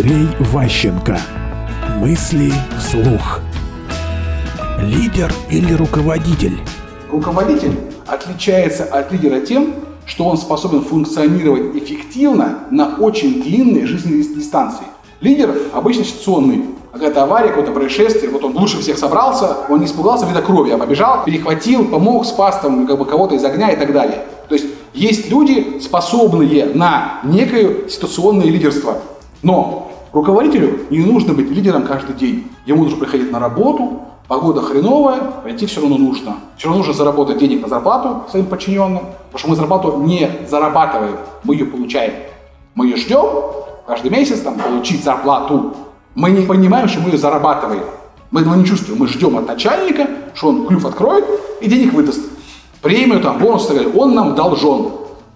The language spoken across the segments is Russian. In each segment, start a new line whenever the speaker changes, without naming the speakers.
Андрей Ващенко. Мысли вслух. Лидер или руководитель?
Руководитель отличается от лидера тем, что он способен функционировать эффективно на очень длинной жизненной дистанции. Лидер обычно ситуационный. Какая-то авария, какое-то происшествие, вот он лучше всех собрался, он не испугался вида крови, а побежал, перехватил, помог, спас там как бы кого-то из огня и так далее. То есть есть люди, способные на некое ситуационное лидерство. Но руководителю не нужно быть лидером каждый день. Ему нужно приходить на работу, погода хреновая, пойти все равно нужно. Все равно нужно заработать денег на зарплату своим подчиненным, потому что мы зарплату не зарабатываем, мы ее получаем. Мы ее ждем каждый месяц, там, получить зарплату. Мы не понимаем, что мы ее зарабатываем. Мы этого не чувствуем. Мы ждем от начальника, что он клюв откроет и денег выдаст премию, там, бонус, он нам должен.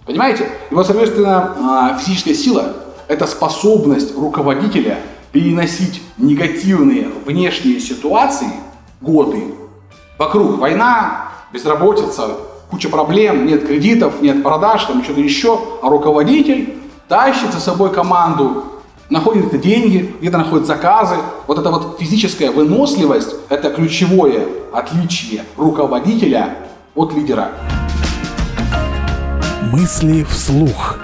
Понимаете? И вот, соответственно, а, физическая сила – это способность руководителя переносить негативные внешние ситуации годы. Вокруг война, безработица, куча проблем, нет кредитов, нет продаж, там что-то еще, а руководитель тащит за собой команду, находит эти деньги, где-то находит заказы. Вот эта вот физическая выносливость – это ключевое отличие руководителя от лидера.
Мысли вслух.